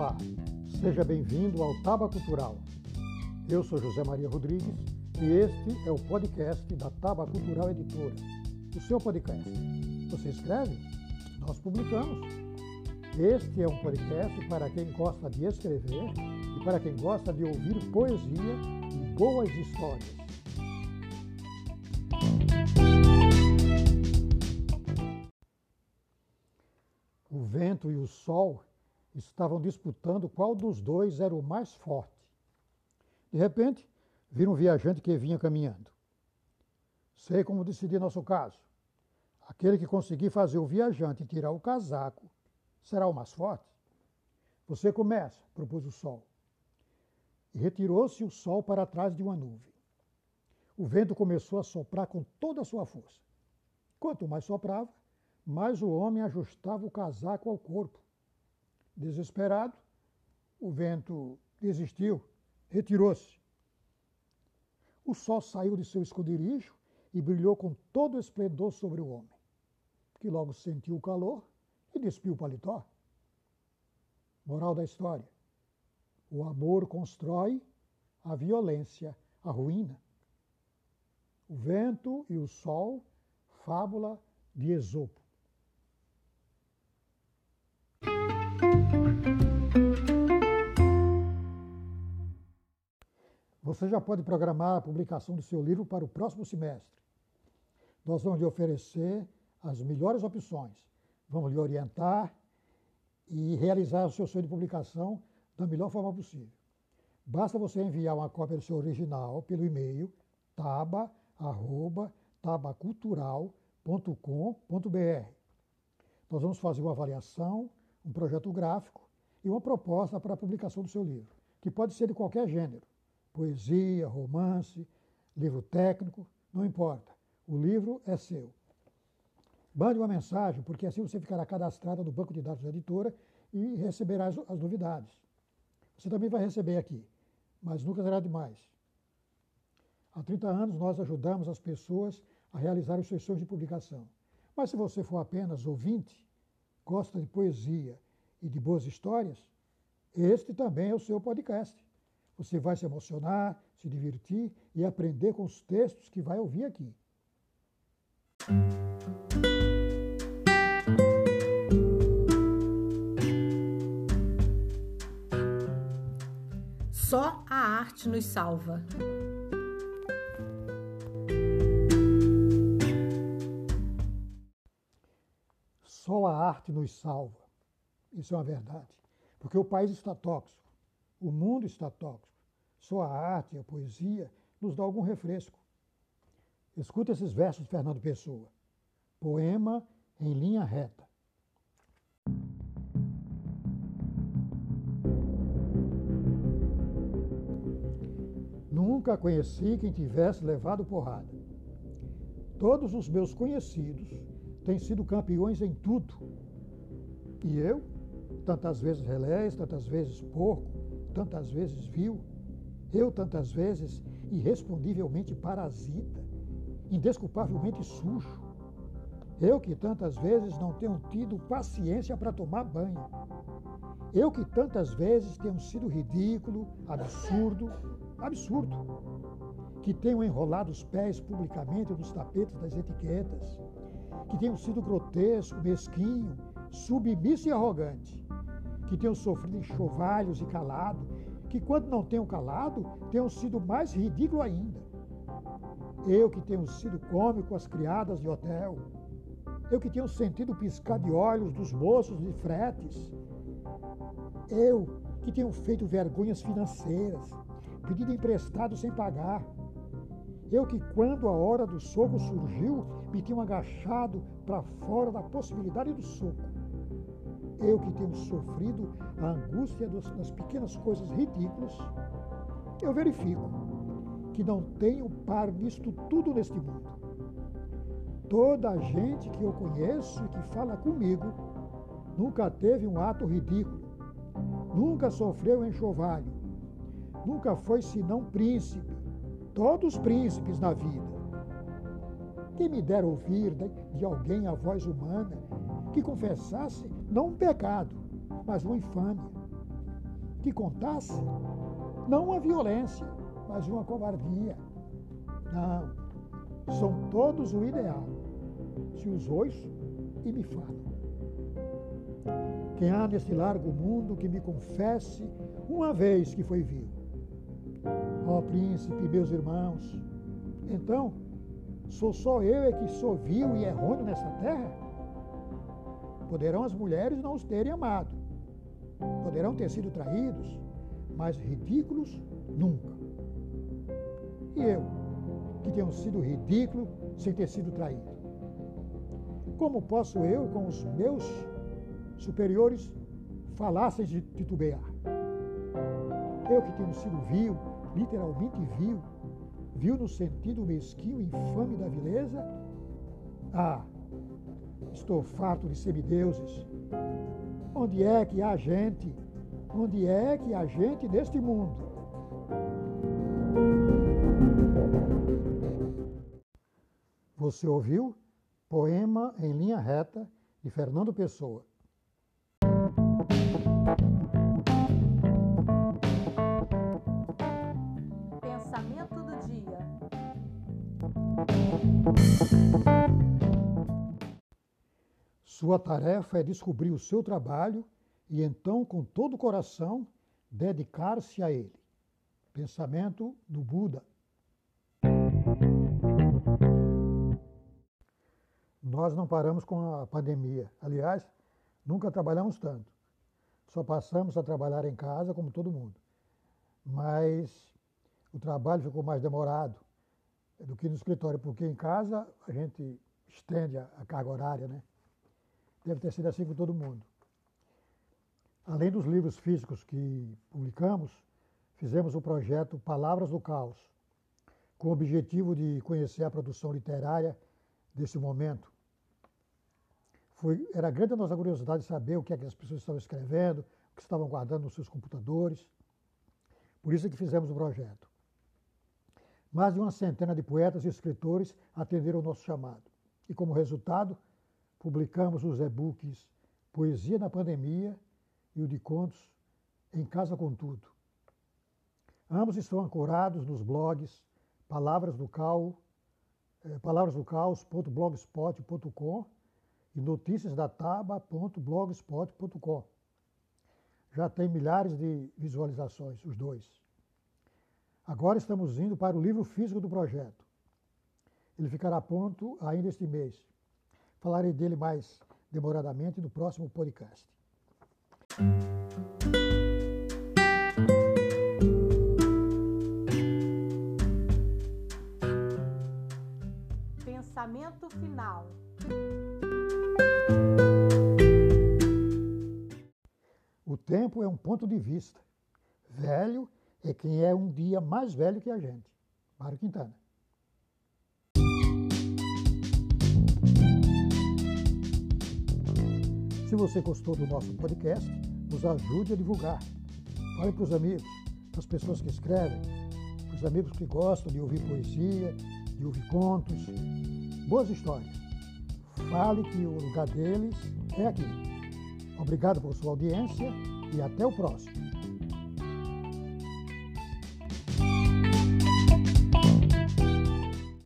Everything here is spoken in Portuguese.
Olá, seja bem-vindo ao Taba Cultural. Eu sou José Maria Rodrigues e este é o podcast da Taba Cultural Editora, o seu podcast. Você escreve? Nós publicamos. Este é um podcast para quem gosta de escrever e para quem gosta de ouvir poesia e boas histórias. O vento e o sol estavam disputando qual dos dois era o mais forte. De repente, viram um viajante que vinha caminhando. Sei como decidir nosso caso. Aquele que conseguir fazer o viajante tirar o casaco será o mais forte. Você começa, propôs o sol. E retirou-se o sol para trás de uma nuvem. O vento começou a soprar com toda a sua força. Quanto mais soprava, mais o homem ajustava o casaco ao corpo. Desesperado, o vento desistiu, retirou-se. O sol saiu de seu esconderijo e brilhou com todo o esplendor sobre o homem, que logo sentiu o calor e despiu o paletó. Moral da história: o amor constrói, a violência a ruína. O vento e o sol, fábula de Esopo. Você já pode programar a publicação do seu livro para o próximo semestre. Nós vamos lhe oferecer as melhores opções, vamos lhe orientar e realizar o seu sonho de publicação da melhor forma possível. Basta você enviar uma cópia do seu original pelo e-mail taba.tabacultural.com.br. Nós vamos fazer uma avaliação, um projeto gráfico e uma proposta para a publicação do seu livro, que pode ser de qualquer gênero poesia, romance, livro técnico, não importa. O livro é seu. Mande uma mensagem, porque assim você ficará cadastrado no banco de dados da editora e receberá as, as novidades. Você também vai receber aqui, mas nunca será demais. Há 30 anos nós ajudamos as pessoas a realizar os seus sonhos de publicação. Mas se você for apenas ouvinte, gosta de poesia e de boas histórias, este também é o seu podcast. Você vai se emocionar, se divertir e aprender com os textos que vai ouvir aqui. Só a arte nos salva. Só a arte nos salva. Isso é uma verdade. Porque o país está tóxico. O mundo está tóxico. Só a arte e a poesia nos dá algum refresco. Escuta esses versos de Fernando Pessoa. Poema em linha reta. Nunca conheci quem tivesse levado porrada. Todos os meus conhecidos têm sido campeões em tudo. E eu, tantas vezes relés, tantas vezes porco, tantas vezes vil, eu tantas vezes irrespondivelmente parasita, indesculpavelmente sujo. Eu que tantas vezes não tenho tido paciência para tomar banho. Eu que tantas vezes tenho sido ridículo, absurdo, absurdo. Que tenho enrolado os pés publicamente nos tapetes das etiquetas. Que tenho sido grotesco, mesquinho, submisso e arrogante que tenham sofrido enxovalhos e calado, que quando não tenham calado, tenham sido mais ridículo ainda. Eu que tenho sido cômico às criadas de hotel, eu que tenho sentido piscar de olhos dos moços de fretes, eu que tenho feito vergonhas financeiras, pedido emprestado sem pagar, eu que, quando a hora do soco surgiu, me tinha agachado para fora da possibilidade do soco eu que tenho sofrido a angústia das pequenas coisas ridículas, eu verifico que não tenho par nisto tudo neste mundo. Toda a gente que eu conheço e que fala comigo nunca teve um ato ridículo, nunca sofreu enxovalho, nunca foi senão príncipe, todos príncipes na vida. Quem me dera ouvir de alguém a voz humana que confessasse não um pecado, mas uma infâmia. que contasse não uma violência, mas uma covardia. Não, são todos o ideal. Se os ouço e me falam. Quem há neste largo mundo que me confesse uma vez que foi vil. Ó príncipe, meus irmãos, então, sou só eu é que sou vil e errôneo nessa terra? Poderão as mulheres não os terem amado, poderão ter sido traídos, mas ridículos nunca. E eu, que tenho sido ridículo sem ter sido traído? Como posso eu, com os meus superiores, falar sem titubear? Eu que tenho sido vil, literalmente vil, vil no sentido mesquinho e infame da vileza? Ah, estou farto de semideuses. Onde é que há gente? Onde é que há gente neste mundo? Você ouviu? Poema em linha reta de Fernando Pessoa. Pensamento do dia. Sua tarefa é descobrir o seu trabalho e então, com todo o coração, dedicar-se a ele. Pensamento do Buda. Nós não paramos com a pandemia. Aliás, nunca trabalhamos tanto. Só passamos a trabalhar em casa como todo mundo. Mas o trabalho ficou mais demorado do que no escritório, porque em casa a gente estende a, carga horária, né? Deve ter sido assim com todo mundo. Além dos livros físicos que publicamos, fizemos o projeto Palavras do Caos, com o objetivo de conhecer a produção literária desse momento. Foi, era grande a nossa curiosidade de saber o que, é que as pessoas estavam escrevendo, o que estavam guardando nos seus computadores. Por isso é que fizemos o projeto. Mais de uma centena de poetas e escritores atenderam o nosso chamado. E como resultado, publicamos os e-books Poesia na Pandemia e o de Contos Em Casa com Tudo. Ambos estão ancorados nos blogs Palavras do Cal, eh, palavrasdocaos.blogspot.com e noticiasdataba.blogspot.com. Já tem milhares de visualizações, os dois. Agora estamos indo para o livro físico do projeto. Ele ficará pronto ainda este mês. Falarei dele mais demoradamente no próximo podcast. Pensamento final. O tempo é um ponto de vista. Velho é quem é um dia mais velho que a gente. Mário Quintana. Se você gostou do nosso podcast, nos ajude a divulgar. Fale para os amigos, para as pessoas que escrevem, para os amigos que gostam de ouvir poesia, de ouvir contos, boas histórias. Fale que o lugar deles é aqui. Obrigado por sua audiência e até o próximo.